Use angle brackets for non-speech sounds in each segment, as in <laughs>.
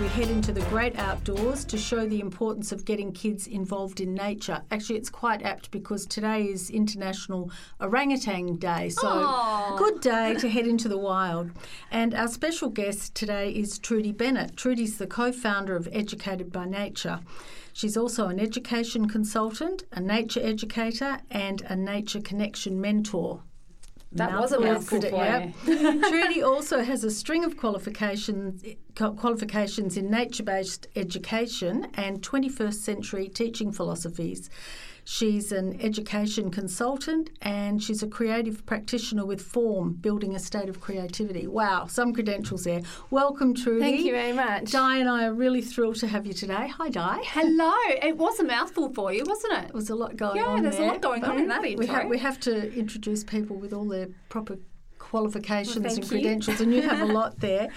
and dirty today as we head into the great outdoors to show the importance of getting kids involved in nature. Actually, it's quite apt because today is International Orangutan Day, so Aw. good day to head into the wild. And our special guest today is Trudy Bennett. Trudy's the co founder of Educated by Nature. She's also an education consultant, a nature educator, and a nature connection mentor. That was a mouthful for Yep. <laughs> Trudy also has a string of qualifications eh, qualifications in nature-based education and 21st century teaching philosophies. She's an education consultant and she's a creative practitioner with Form, building a state of creativity. Wow, some credentials there. Welcome, Trudy. Thank you very much. Di and I are really thrilled to have you today. Hi, Di. Hello. It was a mouthful for you, wasn't it? It was a lot going Yeah, on Yeah, there's a lot going on in that we intro. we have to introduce people with all their proper qualifications Well, and you. credentials, and you have a <laughs> lot there.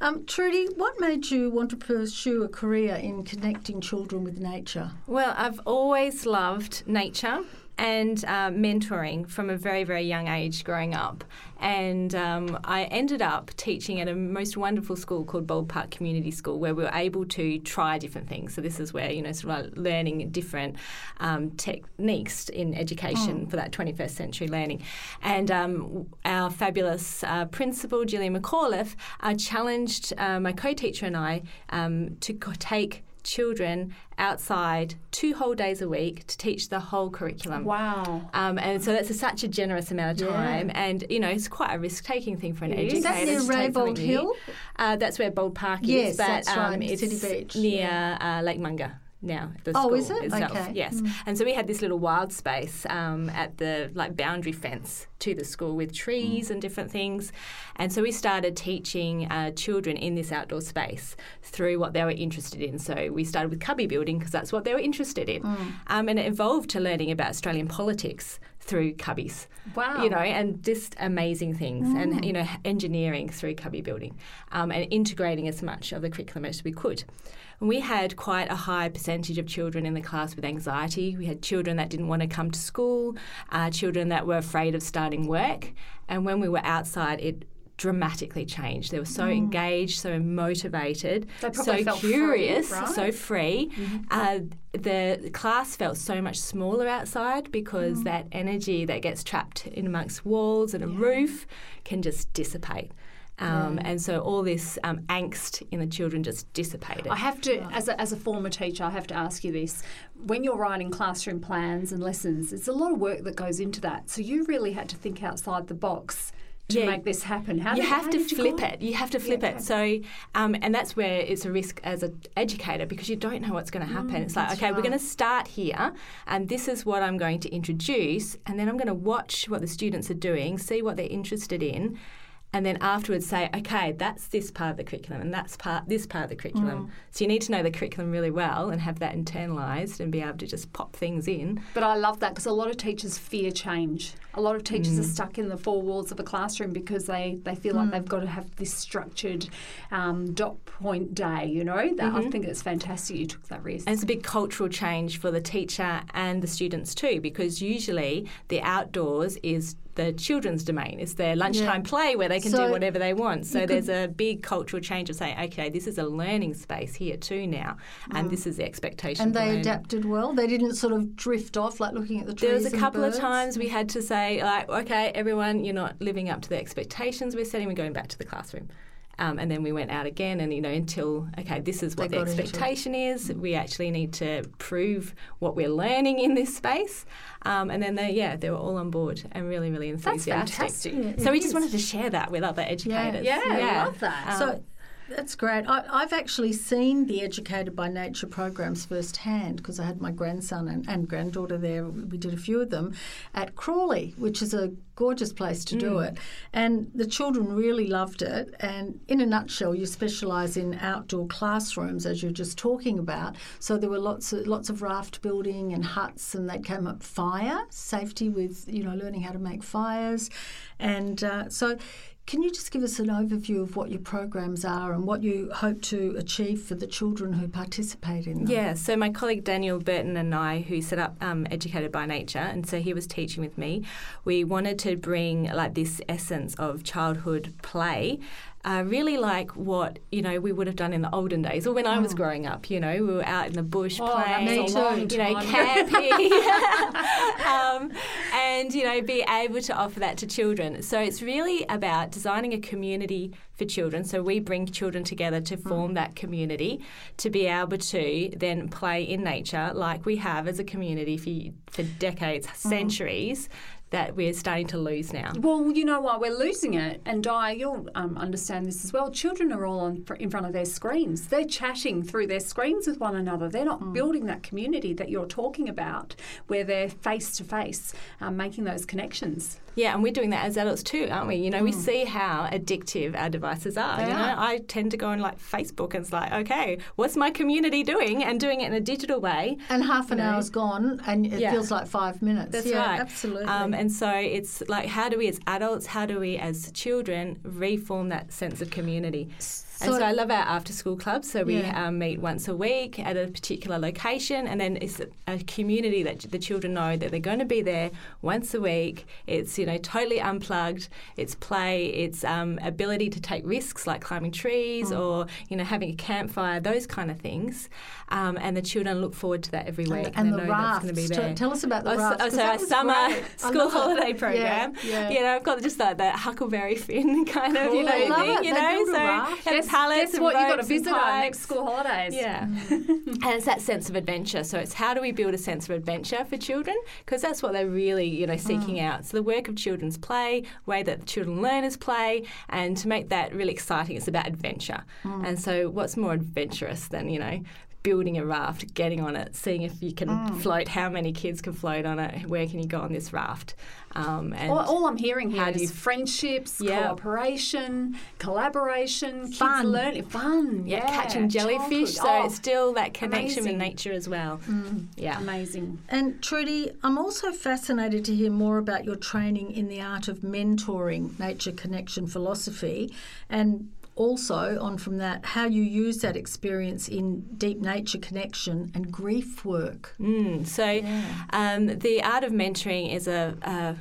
Um, Trudy, what made you want to pursue a career in connecting children with nature? Well, I've always loved nature and uh, mentoring from a very, very young age growing up. And um, I ended up teaching at a most wonderful school called Bold Park Community School where we were able to try different things. So, this is where, you know, sort of learning different um, techniques in education for that 21st century learning. And um, our fabulous uh, principal, Gillian McAuliffe, uh, challenged uh, my co teacher and I um, to co- take children outside two whole days a week to teach the whole curriculum. Wow. Um, and so that's a, such a generous amount of Yeah. time, and you know it's quite a risk-taking thing for an It educator. is. Is that to near something. Hill? Uh, that's where Bold Park Yes, is, but that's right, um, it's City Beach, near yeah. uh, Lake Monger now. The Oh, school is it? Itself. Okay. Yes, Mm. and so we had this little wild space um, at the like boundary fence to the school with trees Mm. and different things, and so we started teaching uh, children in this outdoor space through what they were interested in. So we started with cubby building because that's what they were interested in, Mm. um, and it evolved to learning about Australian politics through cubbies Wow. you know, and just amazing things, Mm. and you know, engineering through cubby building, um, and integrating as much of the curriculum as we could. And we had quite a high percentage of children in the class with anxiety. We had children that didn't want to come to school, uh, children that were afraid of starting work, and when we were outside, it dramatically changed. They were so engaged, so motivated, so felt free, curious, right? so free. Uh, the class felt so much smaller outside because that energy that gets trapped in amongst walls and a roof can just dissipate. Um, And so all this um, angst in the children just dissipated. I have to, as a, as a former teacher, I have to ask you this. When you're writing classroom plans and lessons, it's a lot of work that goes into that. So you really had to think outside the box to Yeah. make this happen. How you did, have how to did you flip go? it. You have to flip Yeah. it. So, um, and that's where it's a risk as an educator because you don't know what's going to happen. it's like, okay, we're going to start here, and this is what I'm going to introduce, and then I'm going to watch what the students are doing, see what they're interested in. And then afterwards say, okay, that's this part of the curriculum, and that's part this part of the curriculum. So you need to know the curriculum really well and have that internalized and be able to just pop things in. But I love that because a lot of teachers fear change. A lot of teachers Mm. are stuck in the four walls of a classroom because they, they feel like they've got to have this structured um, dot point day, you know? That, I think it's fantastic you took that risk. Mm-hmm. And it's a big cultural change for the teacher and the students too, because usually the outdoors is the children's domain. It's their lunchtime play where they can So do whatever they want. So there's a big cultural change of saying, okay, this is a learning space here too now, and this is the expectation. And they learning. adapted well. They didn't sort of drift off like looking at the trees. There was a couple birds. of times we mm. had to say, like, okay, everyone, you're not living up to the expectations we're setting. We're going back to the classroom. Um, and then we went out again, and you know, until okay, this is what They the got into it. expectation is. We actually need to prove what we're learning in this space. Um, and then they, yeah, they were all on board and really, really enthusiastic. That's fantastic. Yeah, So we just wanted to share that with other educators. Yeah, I love that. Um, So that's great. I, I've actually seen the Educated by Nature programs firsthand because I had my grandson and, and granddaughter there. We did a few of them at Crawley, which is a gorgeous place to do it. And the children really loved it. And in a nutshell, you specialise in outdoor classrooms, as you're just talking about. So there were lots of lots of raft building and huts, and they came up fire safety with you know learning how to make fires, and uh, so. Can you just give us an overview of what your programs are and what you hope to achieve for the children who participate in them? Yeah, so my colleague Daniel Burton and I, who set up um, Educated by Nature, and so he was teaching with me, we wanted to bring like this essence of childhood play uh, really like what you know we would have done in the olden days, or when I was growing up. You know, we were out in the bush Oh, playing, was a long you know, camping, <laughs> <laughs> um, and you know, be able to offer that to children. So it's really about designing a community for children. So we bring children together to form that community to be able to then play in nature like we have as a community for for decades, centuries. That we're starting to lose now. Well, you know why we're losing it, and Di, you'll um, understand this as well. Children are all on, in front of their screens. They're chatting through their screens with one another. They're not building that community that you're talking about, where they're face to face, um, making those connections. Yeah, and we're doing that as adults too, aren't we? You know, we see how addictive our devices are. They you know, are. I tend to go on like Facebook and it's like, okay, what's my community doing? And doing it in a digital way. And half an You know. hour's gone, and it Yeah. feels like five minutes. That's yeah, right. Absolutely. Um, and so it's like, how do we as adults, how do we as children reform that sense of community? And So- so I love our after school club. So we Yeah. um, meet once a week at a particular location, and then it's a community that the children know that they're going to be there once a week. It's you know totally unplugged. It's play. It's um, ability to take risks like climbing trees Mm. or you know having a campfire, those kind of things. Um, and the children look forward to that every week. and, and they the know that's rafts. going to be Tell- there. Tell us about the Oh, rafts. oh, so our summer great. <laughs> School it. holiday Yeah, program. yeah. You know, I've got just like that Huckleberry <laughs> Finn kind of, you know, thing, it. you They know. So raft. Guess, pallets guess and what? You've got to visit our next school holidays. Yeah. <laughs> and it's that sense of adventure. So it's how do we build a sense of adventure for children? Because that's what they're really, you know, seeking Mm. out. So the work of children's play, way that children learn is play, and to make that really exciting, it's about adventure. Mm. And so what's more adventurous than, you know, building a raft, getting on it, seeing if you can Mm. float, how many kids can float on it, where can you go on this raft? Um, and All, all I'm hearing here How is do you- friendships, Yeah. cooperation, collaboration, kids Fun. learning, fun. yeah, Yeah, catching jellyfish. childhood. So Oh, it's still that connection amazing. with nature as well. Yeah. amazing. And Trudy, I'm also fascinated to hear more about your training in the art of mentoring nature connection philosophy and also on from that how you use that experience in deep nature connection and grief work. Mm, so, um, the art of mentoring is a, a,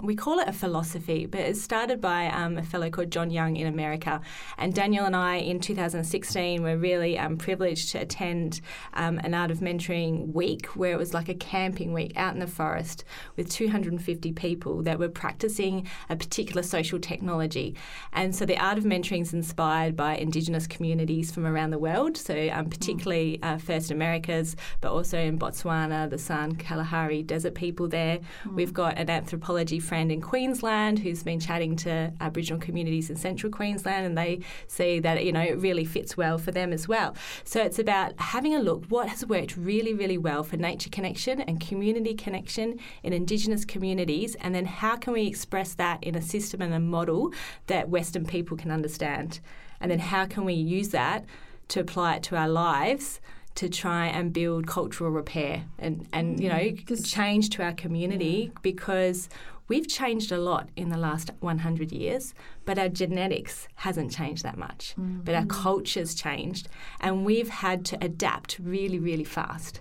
we call it a philosophy, but it started by um, a fellow called John Young in America. And Daniel and I in 2016 were really um, privileged to attend um, an art of mentoring week where it was like a camping week out in the forest with 250 people that were practicing a particular social technology. And so the art of mentoring is inspired by Indigenous communities from around the world, so um, particularly uh, First Americas, but also in Botswana, the San Kalahari desert people there. We've got an anthropology friend in Queensland who's been chatting to Aboriginal communities in central Queensland, and they see that you know it really fits well for them as well. So it's about having a look what has worked really, really well for nature connection and community connection in Indigenous communities, and then how can we express that in a system and a model that Western people can understand, and then how can we use that to apply it to our lives to try and build cultural repair and, and you know mm, change to our community? Because we've changed a lot in the last 100 years but our genetics hasn't changed that much. But our mm. culture's changed and we've had to adapt really really fast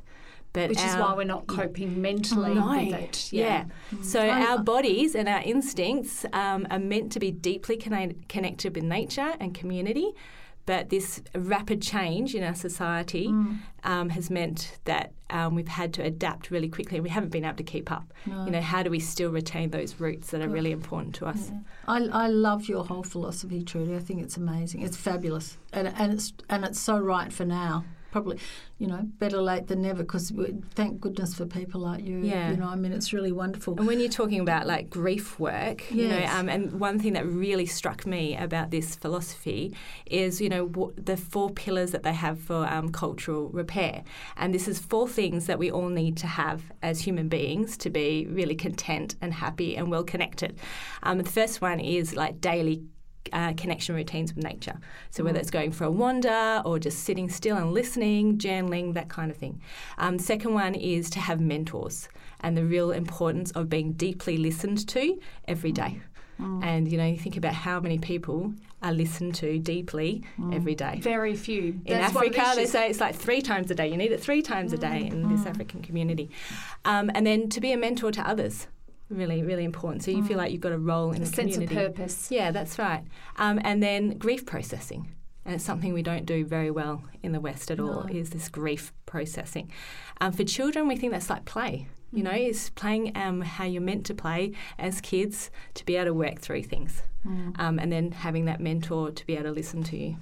but Which is why we're not coping mentally no. with it. Yeah. So I- our bodies and our instincts um, are meant to be deeply conne- connected with nature and community. But this rapid change in our society um, has meant that um, we've had to adapt really quickly, and we haven't been able to keep up. No. You know, how do we still retain those roots that are really important to us? I, I love your whole philosophy, Trudy. I think it's amazing. It's fabulous, and and it's and it's so right for now. Probably, you know, better late than never. Because thank goodness for people like you. Yeah. You know, I mean, it's really wonderful. And when you're talking about like grief work, you know, um, and one thing that really struck me about this philosophy is, you know, what, the four pillars that they have for um, cultural repair. And this is four things that we all need to have as human beings to be really content and happy and well connected. Um, the first one is like daily uh, connection routines with nature. So whether it's going for a wander or just sitting still and listening, journaling, that kind of thing. Um, second one is to have mentors and the real importance of being deeply listened to every day. And you know, you think about how many people are listened to deeply every day. Very few. In That's one of the Africa, they say it's like three times a day. You need it three times a day in this African community. Um, and then to be a mentor to others. Really, really important. So you feel like you've got a role in A the sense of purpose. Yeah, that's right. Um, and then grief processing. And it's something we don't do very well in the West at all, is this grief processing. Um, for children, we think that's like play. You know, is playing um, how you're meant to play as kids to be able to work through things. Mm. Um, and then having that mentor to be able to listen to you.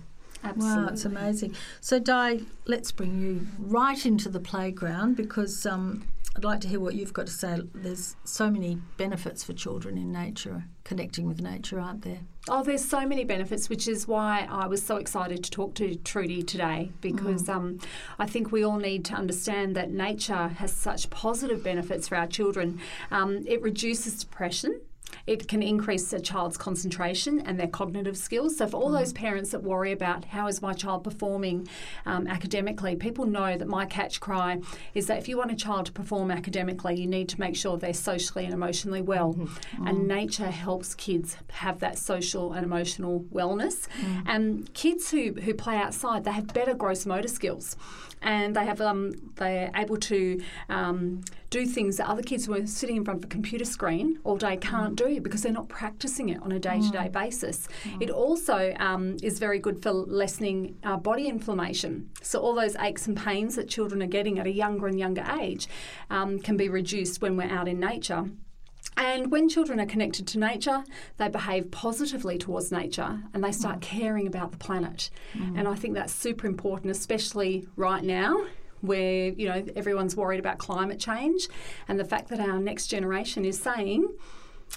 Absolutely. Wow, it's amazing. So, Di, let's bring you right into the playground because um, I'd like to hear what you've got to say. There's so many benefits for children in nature, connecting with nature, aren't there? Oh, there's so many benefits, which is why I was so excited to talk to Trudy today because um, I think we all need to understand that nature has such positive benefits for our children. Um, it reduces depression. It can increase a child's concentration and their cognitive skills. So, for all those mm. parents that worry about how is my child performing um, academically, people know that my catch cry is that if you want a child to perform academically, you need to make sure they're socially and emotionally well. Mm-hmm. Mm-hmm. And nature helps kids have that social and emotional wellness. Mm. And kids who, who play outside, they have better gross motor skills. And they have um, they're able to um, do things that other kids who are sitting in front of a computer screen all day can't do because they're not practicing it on a day to day basis. It also um, is very good for lessening uh, body inflammation. So, all those aches and pains that children are getting at a younger and younger age um, can be reduced when we're out in nature. And when children are connected to nature, they behave positively towards nature and they start caring about the planet. And I think that's super important, especially right now where you know everyone's worried about climate change and the fact that our next generation is saying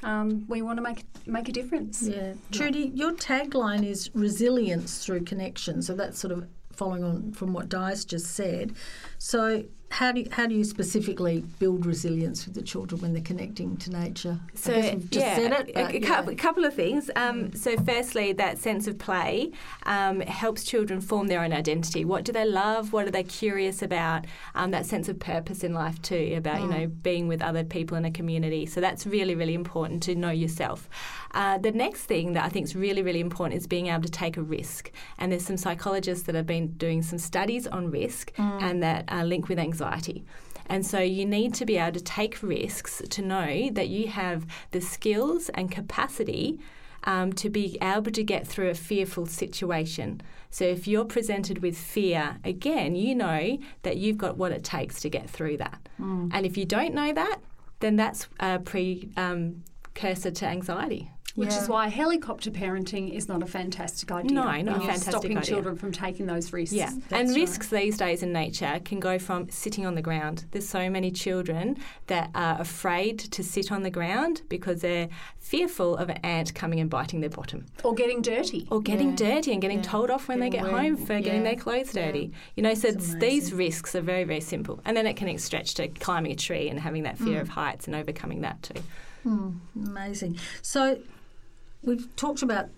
um, we want to make make a difference. Yeah. Trudy, your tagline is resilience through connection. So that's sort of following on from what Di's just said. So how do you, how do you specifically build resilience with the children when they're connecting to nature? So I guess just yeah, said it. a, but a yeah. couple, a couple of things. Um, so firstly, that sense of play um, helps children form their own identity. What do they love? What are they curious about? Um, that sense of purpose in life too, about you know being with other people in a community. So that's really really important to know yourself. Uh, the next thing that I think is really really important is being able to take a risk. And there's some psychologists that have been doing some studies on risk and that uh, link with anxiety. And so you need to be able to take risks to know that you have the skills and capacity um, to be able to get through a fearful situation. So if you're presented with fear, again, you know that you've got what it takes to get through that. And if you don't know that, then that's a precursor um, to anxiety. Which Yeah. is why helicopter parenting is not a fantastic idea. No, not a in fantastic stopping idea. children from taking those risks. Yeah, That's and right. risks these days in nature can go from sitting on the ground. There's so many children that are afraid to sit on the ground because they're fearful of an ant coming and biting their bottom, Or getting dirty. or getting Yeah. dirty and getting Yeah. told off when they get wet. home for getting their clothes Yeah. dirty. You know, so It's it's- these risks are very very simple, and then it can stretch to climbing a tree and having that Mm. fear of heights and overcoming that too. Hmm, amazing. So we've talked about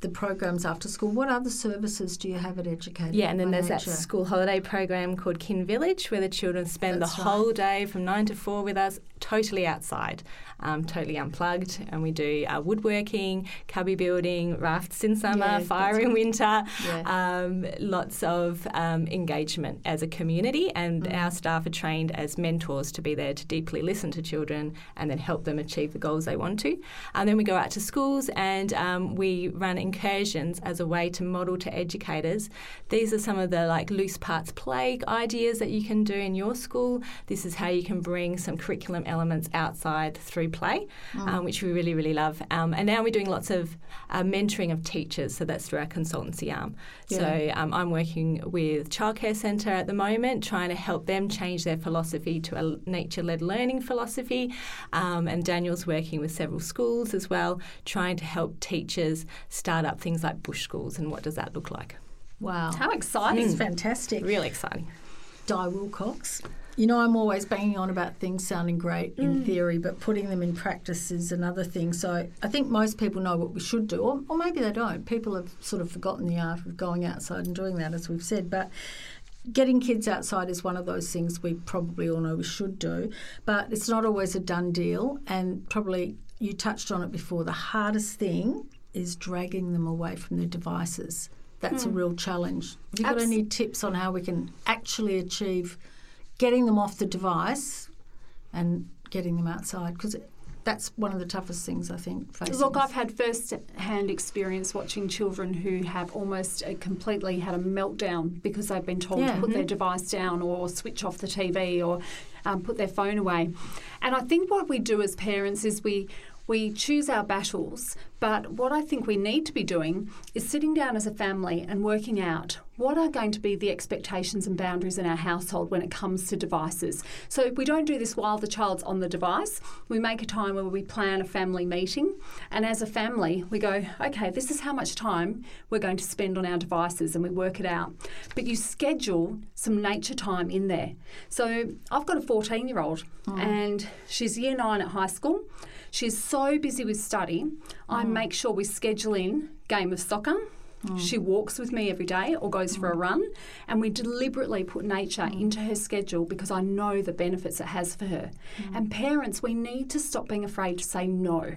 the programs after school. What other services do you have at Educated? Yeah, and then there's that school holiday program called Kin Village, where the children spend That's the right. whole day from nine to four with us, totally outside, um, totally unplugged. And we do uh, woodworking, cubby building, rafts in summer, Yeah, fire in winter, Yeah. um, lots of um, engagement as a community. And Mm. our staff are trained as mentors to be there to deeply listen to children and then help them achieve the goals they want to. And then we go out to schools and um, we run incursions as a way to model to educators. These are some of the like loose parts play ideas that you can do in your school. This is how you can bring some curriculum elements outside through play, um, which we really, really love. Um, and now we're doing lots of uh, mentoring of teachers, so that's through our consultancy arm. So um, I'm working with Childcare Centre at the moment, trying to help them change their philosophy to a nature-led learning philosophy. Um, and Daniel's working with several schools as well, trying to help teachers start up things like bush schools and what does that look like. Wow. How exciting. It's fantastic. Really exciting. Di Wilcox. You know, I'm always banging on about things sounding great in mm. theory, but putting them in practice is another thing. So I think most people know what we should do, or, or maybe they don't. People have sort of forgotten the art of going outside and doing that, as we've said. But getting kids outside is one of those things we probably all know we should do, but it's not always a done deal. And probably you touched on it before. The hardest thing is dragging them away from their devices. That's a hmm. real challenge. Have you got any tips on how we can actually achieve getting them off the device and getting them outside? Because that's one of the toughest things I think. Facing Look. I've had first hand experience watching children who have almost completely had a meltdown because they've been told Yeah. to put their device down or switch off the TV or um, put their phone away. And I think what we do as parents is we we choose our battles, but what I think we need to be doing is sitting down as a family and working out what are going to be the expectations and boundaries in our household when it comes to devices. So we don't do this while the child's on the device. We make a time where we plan a family meeting, and as a family, we go, okay, this is how much time we're going to spend on our devices, and we work it out. But you schedule some nature time in there. So I've got a 14 year old, mm. and she's year nine at high school. She's so busy with study. I mm. make sure we schedule in game of soccer. Mm. She walks with me every day or goes for a mm. run, and we deliberately put nature into her schedule because I know the benefits it has for her. And parents, we need to stop being afraid to say no.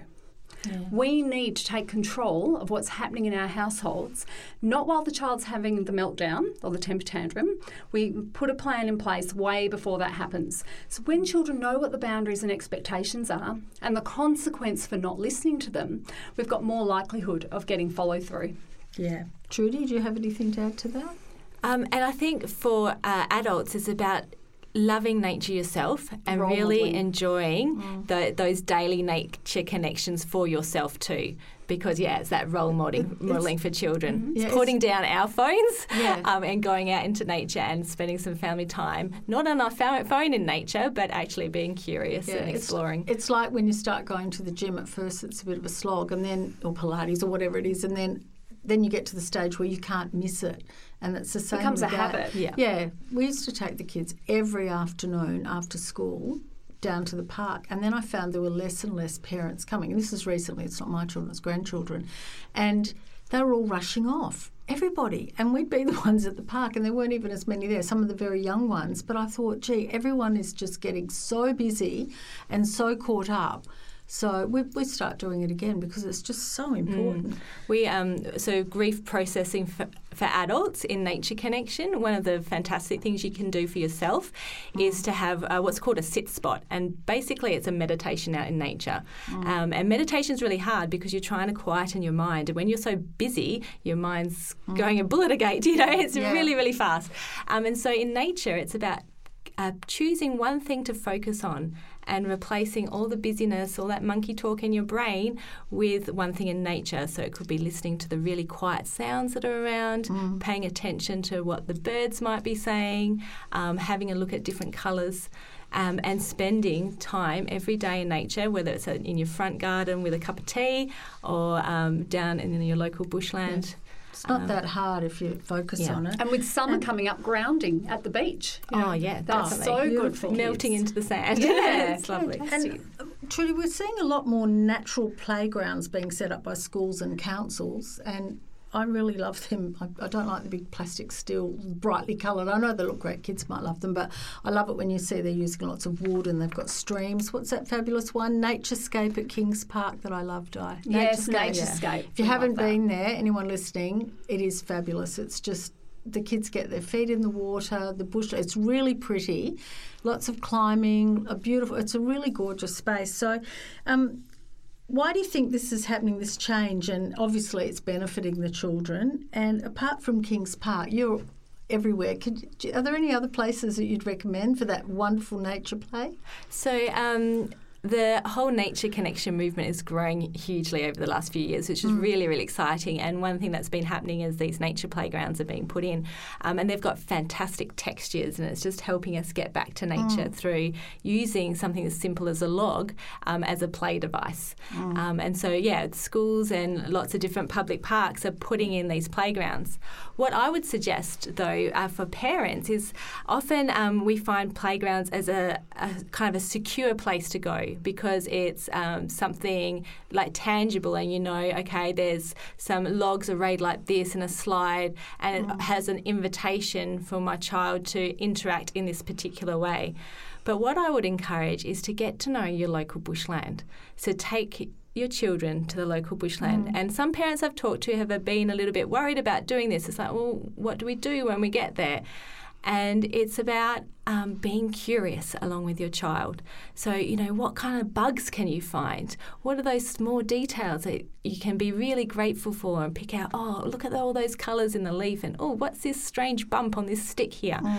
We need to take control of what's happening in our households, not while the child's having the meltdown or the temper tantrum. We put a plan in place way before that happens. So when children know what the boundaries and expectations are and the consequence for not listening to them, we've got more likelihood of getting follow through. yeah. Trudy, do you have anything to add to that? Um, and I think for uh, adults, it's about loving nature yourself and Role really enjoying the, those daily nature connections for yourself too. Because yeah, it's that role modeling, modeling for children. Yeah, It's putting down our phones Yeah. um, and going out into nature and spending some family time, not on our pho- phone in nature, but actually being curious and it's- exploring. It's, like when you start going to the gym at first, it's a bit of a slog, and then or Pilates or whatever it is, and then then you get to the stage where you can't miss it, and it's the same. Becomes a that. habit. Yeah. Yeah, we used to take the kids every afternoon after school down to the park, and then I found there were less and less parents coming. And this is recently; it's not my children; it's grandchildren, and they were all rushing off. Everybody, and we'd be <laughs> the ones at the park, and there weren't even as many there. Some of the very young ones, but I thought, gee, everyone is just getting so busy and so caught up. So we, we start doing it again because it's just so important. We um, so grief processing for, for adults in Nature Connection. One of the fantastic things you can do for yourself is to have uh, what's called a sit spot, and basically it's a meditation out in nature. Um, and meditation is really hard because you're trying to quieten your mind, and when you're so busy, your mind's going a bullet a gate. <laughs> You know, it's Yeah. really really fast. Um, and so in nature, it's about uh, choosing one thing to focus on and replacing all the busyness, all that monkey talk in your brain with one thing in nature. So it could be listening to the really quiet sounds that are around, paying attention to what the birds might be saying, um, having a look at different colours. Um, and spending time every day in nature, whether it's in your front garden with a cup of tea or um, down in your local bushland. It's not that hard if you focus yeah. on it. And with summer coming up, grounding at the beach. you know, Oh, yeah, that's definitely. so good for Melting kids. into the sand. Yeah, <laughs> it's lovely. fantastic. And uh, Trudy, we're seeing a lot more natural playgrounds being set up by schools and councils, and I really love them. I, I don't like the big plastic steel, brightly coloured. I know they look great. Kids might love them, but I love it when you see they're using lots of wood and they've got streams. What's that fabulous one? Naturescape at Kings Park that I love, Di. Yes, Naturescape. If you We love haven't been there, anyone listening, it is fabulous. It's just the kids get their feet in the water, the bush. It's really pretty. Lots of climbing, a beautiful. It's a really gorgeous space. So. Um, why do you think this is happening, this change? And obviously, it's benefiting the children. And apart from Kings Park, you're everywhere. Could, are there any other places that you'd recommend for that wonderful nature play? So um, the whole nature connection movement is growing hugely over the last few years, which is really, really exciting. And one thing that's been happening is these nature playgrounds are being put in, um, and they've got fantastic textures, and it's just helping us get back to nature through using something as simple as a log um, as a play device. Um, and so, yeah, schools and lots of different public parks are putting in these playgrounds. What I would suggest, though, uh, for parents is often um, we find playgrounds as a, a kind of a secure place to go because it's um, something like tangible and you know, okay, there's some logs arrayed like this and a slide and it has an invitation for my child to interact in this particular way. But what I would encourage is to get to know your local bushland. So take your children to the local bushland. And some parents I've talked to have been a little bit worried about doing this. It's like, well, what do we do when we get there? And it's about um, being curious along with your child. So, you know, what kind of bugs can you find? What are those small details that you can be really grateful for and pick out? Oh, look at all those colours in the leaf, and oh, what's this strange bump on this stick here? Mm.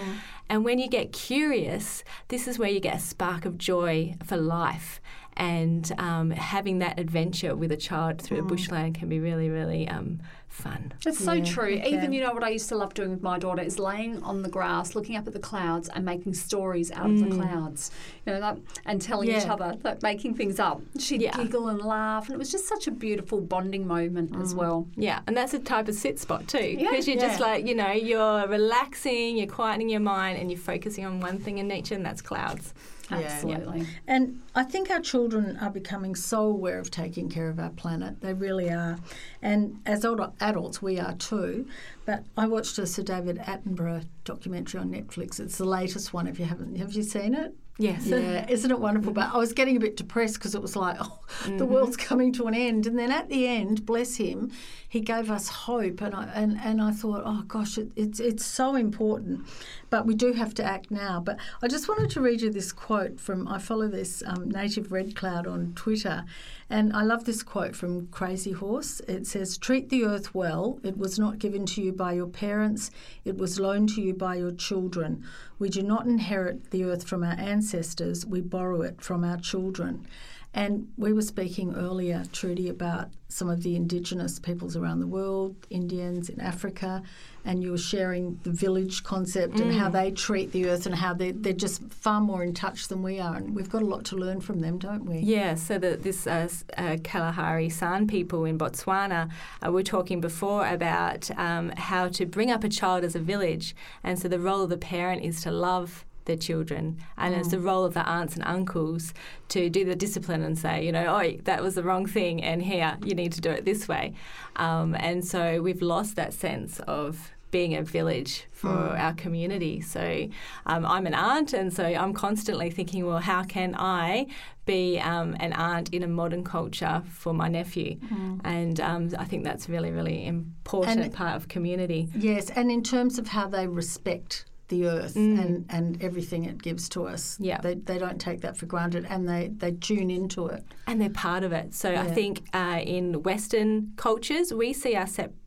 And when you get curious, this is where you get a spark of joy for life and um, having that adventure with a child through mm. bushland can be really, really um, fun. That's so true. Okay. Even, you know, what I used to love doing with my daughter is laying on the grass, looking up at the clouds and making stories out mm. of the mm. clouds, you know, that, and telling yeah. each other, like, making things up. She'd yeah. giggle and laugh, and it was just such a beautiful bonding moment mm. as well. Yeah, and that's a type of sit spot too, because yeah. you're just like, you know, you're relaxing, you're quietening your mind, and you're focusing on one thing in nature, and that's clouds. Absolutely. Yeah. And I think our children are becoming so aware of taking care of our planet. They really are. And as older adults, we are too. But I watched a Sir David Attenborough documentary on Netflix. It's the latest one. If you haven't, have you seen it? Yes. Yeah, isn't it wonderful? But I was getting a bit depressed because it was like, oh, mm-hmm. the world's coming to an end. And then at the end, bless him, he gave us hope. And I, and, and I thought, oh gosh, it, it's, it's so important. But we do have to act now. But I just wanted to read you this quote from, I follow this um, native red cloud on Twitter. And I love this quote from Crazy Horse. It says, Treat the earth well. It was not given to you by your parents, it was loaned to you by your children. We do not inherit the earth from our ancestors, we borrow it from our children. And we were speaking earlier, Trudy, about some of the indigenous peoples around the world, Indians in Africa, and you were sharing the village concept mm. and how mm. they treat the earth and how they're, they're just far more in touch than we are. And we've got a lot to learn from them, don't we? Yeah, so the, this uh, uh, Kalahari San people in Botswana, uh, we were talking before about um, how to bring up a child as a village. And so the role of the parent is to love their children. And mm. it's the mm. role of the aunts and uncles to do the discipline and say, you know, oh, that was the wrong thing, and here, you need to do it this way. Um, and so we've lost that sense of being a village for mm. our community. So um, I'm an aunt, and so I'm constantly thinking, well, how can I be um, an aunt in a modern culture for my nephew? Mm. And um, I think that's really, really important and part of community. Yes, and in terms of how they respect the earth mm. and, and everything it gives to us. Yeah. They, they don't take that for granted and they, they tune into it. And they're part of it. So yeah. I think uh, in Western cultures, we see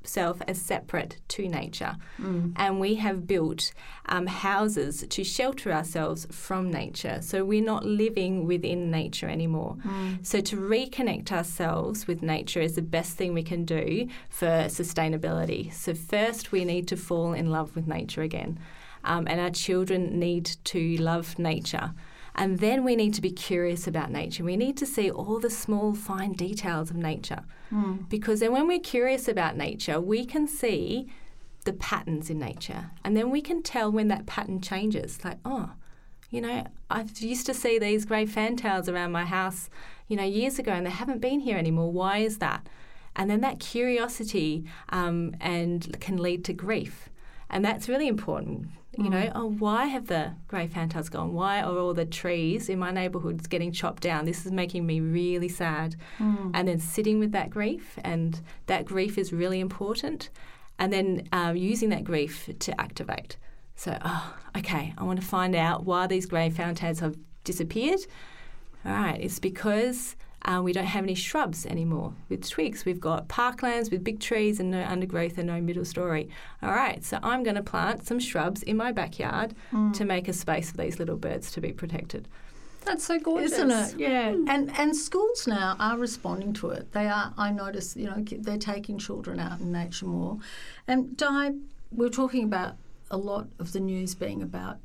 ourselves as separate to nature. Mm. And we have built um, houses to shelter ourselves from nature. So we're not living within nature anymore. Mm. So to reconnect ourselves with nature is the best thing we can do for sustainability. So first, we need to fall in love with nature again um, and our children need to love nature. And then we need to be curious about nature. We need to see all the small, fine details of nature. Mm. Because then, when we're curious about nature, we can see the patterns in nature. And then we can tell when that pattern changes. Like, oh, you know, I used to see these grey fantails around my house, you know, years ago, and they haven't been here anymore. Why is that? And then that curiosity um, and can lead to grief. And that's really important you know, mm. oh, why have the grey fantails gone? Why are all the trees in my neighbourhoods getting chopped down? This is making me really sad. Mm. And then sitting with that grief, and that grief is really important. And then um, using that grief to activate. So, oh, okay, I want to find out why these grey fantails have disappeared. All right, it's because uh, we don't have any shrubs anymore with twigs. We've got parklands with big trees and no undergrowth and no middle story. All right, so I'm going to plant some shrubs in my backyard mm. to make a space for these little birds to be protected. That's so gorgeous, isn't it? Yeah, mm. and and schools now are responding to it. They are. I notice, you know, they're taking children out in nature more. And Di, we're talking about a lot of the news being about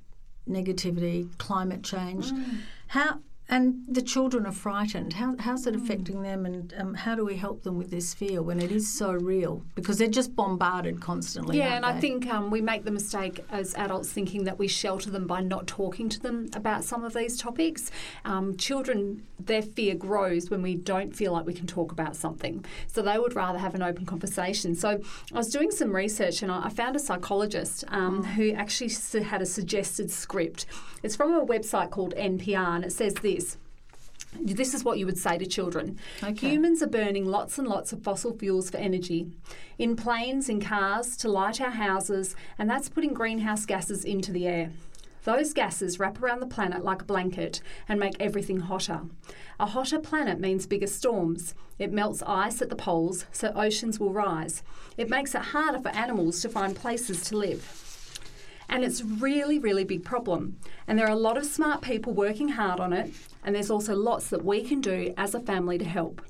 negativity, climate change. Mm. How and the children are frightened. How, how's it affecting them, and um, how do we help them with this fear when it is so real? Because they're just bombarded constantly. Yeah, and they? I think um, we make the mistake as adults thinking that we shelter them by not talking to them about some of these topics. Um, children, their fear grows when we don't feel like we can talk about something. So they would rather have an open conversation. So I was doing some research and I found a psychologist um, mm. who actually had a suggested script. It's from a website called NPR, and it says this This is what you would say to children. Okay. Humans are burning lots and lots of fossil fuels for energy in planes, in cars, to light our houses, and that's putting greenhouse gases into the air. Those gases wrap around the planet like a blanket and make everything hotter. A hotter planet means bigger storms. It melts ice at the poles, so oceans will rise. It makes it harder for animals to find places to live. And it's really, really big problem. And there are a lot of smart people working hard on it, and there's also lots that we can do as a family to help.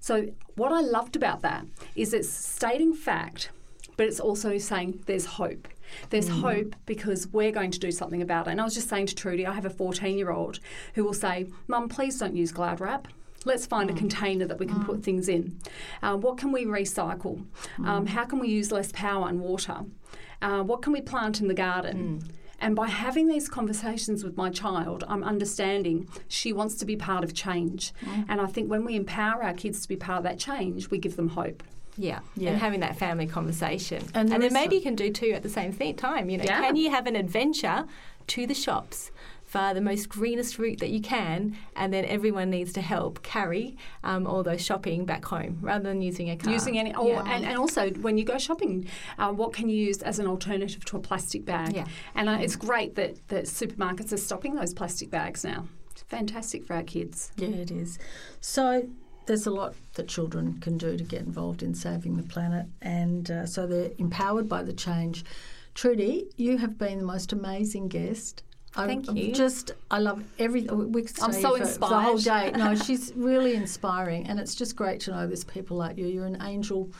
So what I loved about that is it's stating fact, but it's also saying there's hope. There's mm. hope because we're going to do something about it. And I was just saying to Trudy, I have a 14 year old who will say, Mum, please don't use Glad Wrap. Let's find a container that we can put things in. Um, what can we recycle? Um, how can we use less power and water? Uh, what can we plant in the garden? And by having these conversations with my child, I'm understanding she wants to be part of change. And I think when we empower our kids to be part of that change, we give them hope. Yeah. Yeah. and having that family conversation, And and, then maybe some- you can do two at the same thi- time. You know, Yeah. can you have an adventure to the shops? For the most greenest route that you can, and then everyone needs to help carry um, all those shopping back home rather than using a car. Using any, or, Yeah. and, and also when you go shopping, uh, what can you use as an alternative to a plastic bag? Yeah. And uh, it's great that, that supermarkets are stopping those plastic bags now. It's fantastic for our kids. Yeah, it is. So there's a lot that children can do to get involved in saving the planet, and uh, so they're empowered by the change. Trudy, you have been the most amazing guest. I- Thank I'm you. Just, I love every. We could I'm so for the whole day. inspired. No, <laughs> she's really inspiring, and it's just great to know there's people like you. You're an angel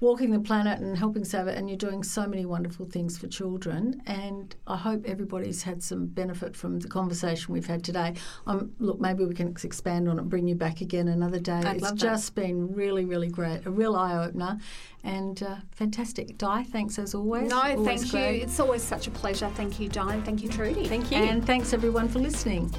walking the planet and helping save it, and you're doing so many wonderful things for children. And I hope everybody's had some benefit from the conversation we've had today. Um, look, maybe we can expand on it, bring you back again another day. I'd it's love that. just been really, really great, a real eye opener, and uh, fantastic. Di, thanks as always. No, Always thank great. you. It's always such a pleasure. Thank you, Di. and Thank you, Trudy. Thank you. And thanks everyone for listening.